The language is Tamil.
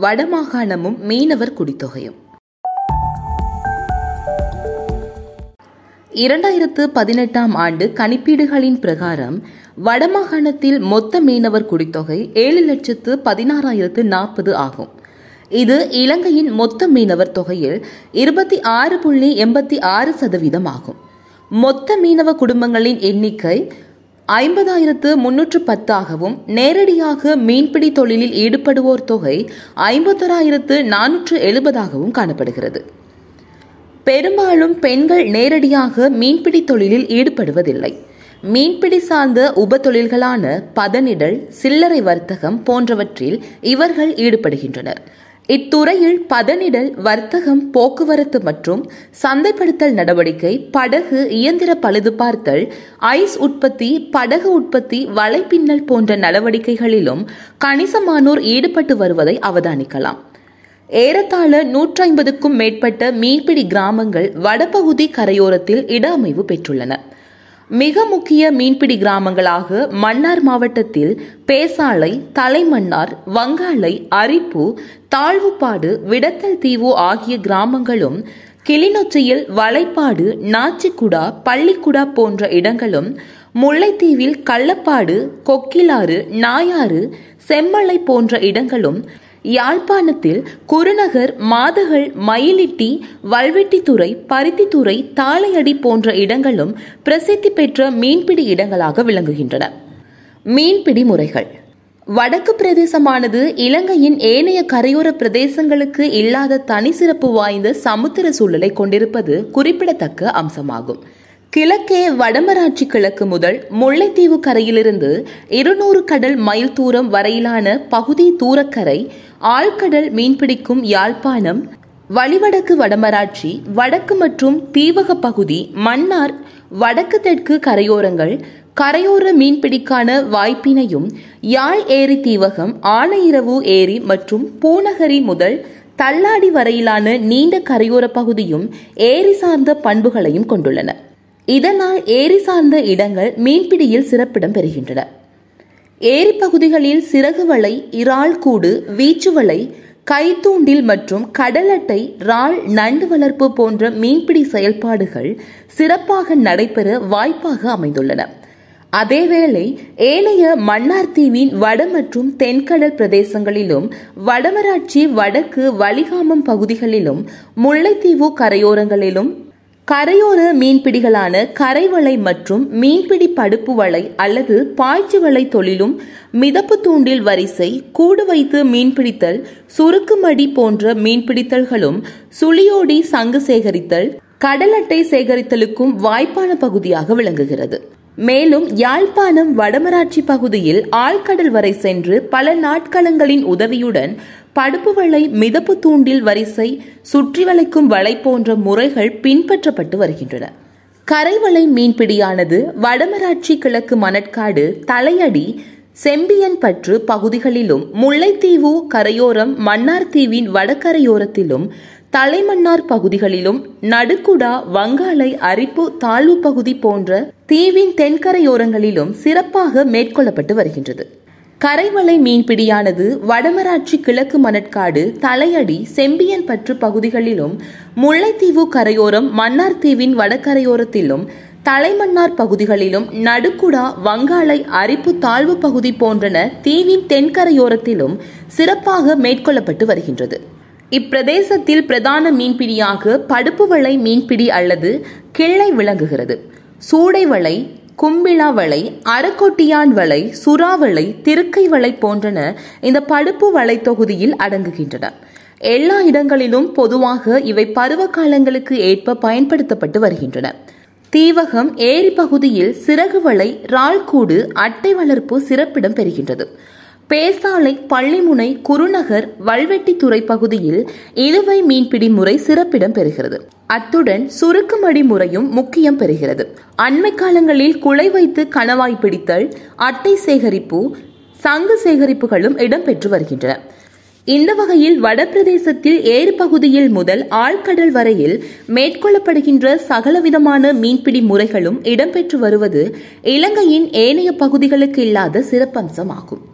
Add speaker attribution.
Speaker 1: வடமாகாணமும் மீனவர் குடித்தொகையும். இரண்டாயிரத்து பதினெட்டாம் ஆண்டு கணிப்பீடுகளின் பிரகாரம் வடமாகாணத்தில் மொத்த மீனவர் குடித்தொகை ஏழு லட்சத்து பதினாறாயிரத்து நாற்பது ஆகும். இது இலங்கையின் மொத்த மீனவர் தொகையில் இருபத்தி ஆறு புள்ளி எண்பத்தி ஆறு சதவீதம் ஆகும். மொத்த மீனவ குடும்பங்களின் எண்ணிக்கை ஐம்பதாயிரத்து முன்னூற்று பத்தாகவும் நேரடியாக மீன்பிடி தொழிலில் ஈடுபடுவோர் தொகை ஐம்பத்தோராயிரத்து நானூற்று எழுபதாகவும் காணப்படுகிறது. பெரும்பாலும் பெண்கள் நேரடியாக மீன்பிடி தொழிலில் ஈடுபடுவதில்லை. மீன்பிடி சார்ந்த உப தொழில்களான பதனிடல் சில்லறை வர்த்தகம் போன்றவற்றில் இவர்கள் ஈடுபடுகின்றனர். இத்துறையில் பதனிடல் வர்த்தகம் போக்குவரத்து மற்றும் சந்தைப்படுத்தல் நடவடிக்கை படகு இயந்திர பழுதுபார்த்தல் ஐஸ் உற்பத்தி படகு உற்பத்தி வலைப்பின்னல் போன்ற நடவடிக்கைகளிலும் கணிசமானோர் ஈடுபட்டு வருவதை அவதானிக்கலாம். ஏறத்தாழ நூற்றி ஐம்பதுக்கும் மேற்பட்ட மீன்பிடி கிராமங்கள் வடபகுதி கரையோரத்தில் இட அமைவு பெற்றுள்ளன. மிக முக்கிய மீன்பிடி கிராமங்களாக மன்னார் மாவட்டத்தில் பேசாலை தலைமன்னார் வங்காளை அரிப்பு தாழ்வுப்பாடு விடத்தல் தீவு ஆகிய கிராமங்களும் கிளிநொச்சியில் வளைப்பாடு நாச்சிக்குடா பள்ளிக்குடா போன்ற இடங்களும் முல்லைத்தீவில் கள்ளப்பாடு கொக்கிலாறு நாயாறு செம்மலை போன்ற இடங்களும் யாழ்ப்பாணத்தில் குருநகர் மாதகள் மயிலிட்டி வல்வெட்டித்துறை பருத்தித்துறை தாளையடி போன்ற இடங்களும் பிரசித்தி பெற்ற மீன்பிடி இடங்களாக விளங்குகின்றன. மீன்பிடி முறைகள். வடக்கு பிரதேசமானது இலங்கையின் ஏனைய கரையோர பிரதேசங்களுக்கு இல்லாத தனி சிறப்பு வாய்ந்த சமுத்திர சூழலை கொண்டிருப்பது குறிப்பிடத்தக்க அம்சமாகும். கிழக்கே வடமராட்சி கிழக்கு முதல் முல்லைத்தீவு கரையிலிருந்து இருநூறு கடல் மைல் தூரம் வரையிலான பகுதி தூரக்கரை ஆழ்கடல் மீன்பிடிக்கும் யாழ்ப்பாணம் வழிவடக்கு வடமராட்சி வடக்கு மற்றும் தீவக பகுதி மன்னார் வடக்கு தெற்கு கரையோரங்கள் கரையோர மீன்பிடிக்கான வாய்ப்பினையும் யாழ் ஏரி தீவகம் ஆனையிரவு ஏரி மற்றும் பூநகரி முதல் தள்ளாடி வரையிலான நீண்ட கரையோர பகுதியும் ஏரி சார்ந்த பண்புகளையும் கொண்டுள்ளன. இதனால் ஏரி சார்ந்த இடங்கள் மீன்பிடியில் சிறப்பிடம் பெறுகின்றன. ஏரி பகுதிகளில் சிறகு வலை இறால் கூடு வீச்சு வலை கைத்தூண்டில் மற்றும் கடல் அட்டை இறால் நண்டு வளர்ப்பு போன்ற மீன்பிடி செயல்பாடுகள் சிறப்பாக நடைபெற வாய்ப்பாக அமைந்துள்ளன. அதேவேளை ஏனைய மன்னார்தீவின் வட மற்றும் தென்கடல் பிரதேசங்களிலும் வடமராட்சி வடக்கு வலிகாமம் பகுதிகளிலும் முல்லைத்தீவு கரையோரங்களிலும் கரையோர மீன்பிடிகளான கரைவலை மற்றும் மீன்பிடி படுப்பு வலை அல்லது பாய்ச்சி வலை தொழிலும் மிதப்பு தூண்டில் வரிசை கூடு வைத்து மீன்பிடித்தல் சுருக்குமடி போன்ற மீன்பிடித்தல்களும் சுழியோடி சங்கு சேகரித்தல் கடல் அட்டை சேகரித்தலுக்கும் வாய்ப்பான பகுதியாக விளங்குகிறது. மேலும் யாழ்ப்பாணம் வடமராட்சி பகுதியில் ஆழ்கடல் வரை சென்று பல நாட்களங்களின் உதவியுடன் படுப்பு வலை மிதப்பு தூண்டில் வரிசை சுற்றி வளைக்கும் வலை போன்ற முறைகள் பின்பற்றப்பட்டு வருகின்றன. கரைவலை மீன்பிடியானது வடமராட்சி கிழக்கு மணற்காடு தலையடி செம்பியன் பற்று பகுதிகளிலும் முல்லைத்தீவு கரையோரம் மன்னார் தீவின் வடகரையோரத்திலும் தலைமன்னார் பகுதிகளிலும் நடுக்குடா வங்காளை அரிப்பு தாழ்வு பகுதி போன்ற தீவின் தென்கரையோரங்களிலும் சிறப்பாக மேற்கொள்ளப்பட்டு வருகின்றது. கரைவலை மீன்பிடியானது வடமராட்சி கிழக்கு மணற்காடு தலையடி செம்பியன் பற்று பகுதிகளிலும் முல்லைத்தீவு கரையோரம் மன்னார் தீவின் வடகரையோரத்திலும் தலைமன்னார் பகுதிகளிலும் நடுக்குடா வங்காளை அரிப்பு தாழ்வு பகுதி போன்றன தீவின் தென்கரையோரத்திலும் சிறப்பாக மேற்கொள்ளப்பட்டு வருகின்றது. இப்பிரதேசத்தில் பிரதான மீன்பிடியாக படுப்பு வலை மீன்பிடி அல்லது கிள்ளை விளங்குகிறது. சூடை வலை கும்பிளா வலை அரக்கொட்டியான் வலை சுறாவளை திருக்கை வலை போன்றன இந்த படுப்பு வலை தொகுதியில் அடங்குகின்றன. எல்லா இடங்களிலும் பொதுவாக இவை பருவ காலங்களுக்கு ஏற்ப பயன்படுத்தப்பட்டு வருகின்றன. தீவகம் ஏரி பகுதியில் சிறகு வலை ரால்கூடு அட்டை வளர்ப்பு சிறப்பிடம் பெறுகின்றது. பேசாலை பள்ளிமுனை குருநகர் வல்வெட்டித்துறை பகுதியில் இழுவை மீன்பிடி முறை சிறப்பிடம் பெறுகிறது. அத்துடன் சுருக்குமடி முறையும் முக்கியம் பெறுகிறது. அண்மை காலங்களில் குலை வைத்து கணவாய் பிடித்தல் அட்டை சேகரிப்பு சங்கு சேகரிப்புகளும் இடம்பெற்று வருகின்றன. இந்த வகையில் வடபிரதேசத்தில் ஏறு பகுதியில் முதல் ஆழ்கடல் வரையில் மேற்கொள்ளப்படுகின்ற சகலவிதமான மீன்பிடி முறைகளும் இடம்பெற்று வருவது இலங்கையின் ஏனைய பகுதிகளுக்கு இல்லாத சிறப்பம்சமாகும்.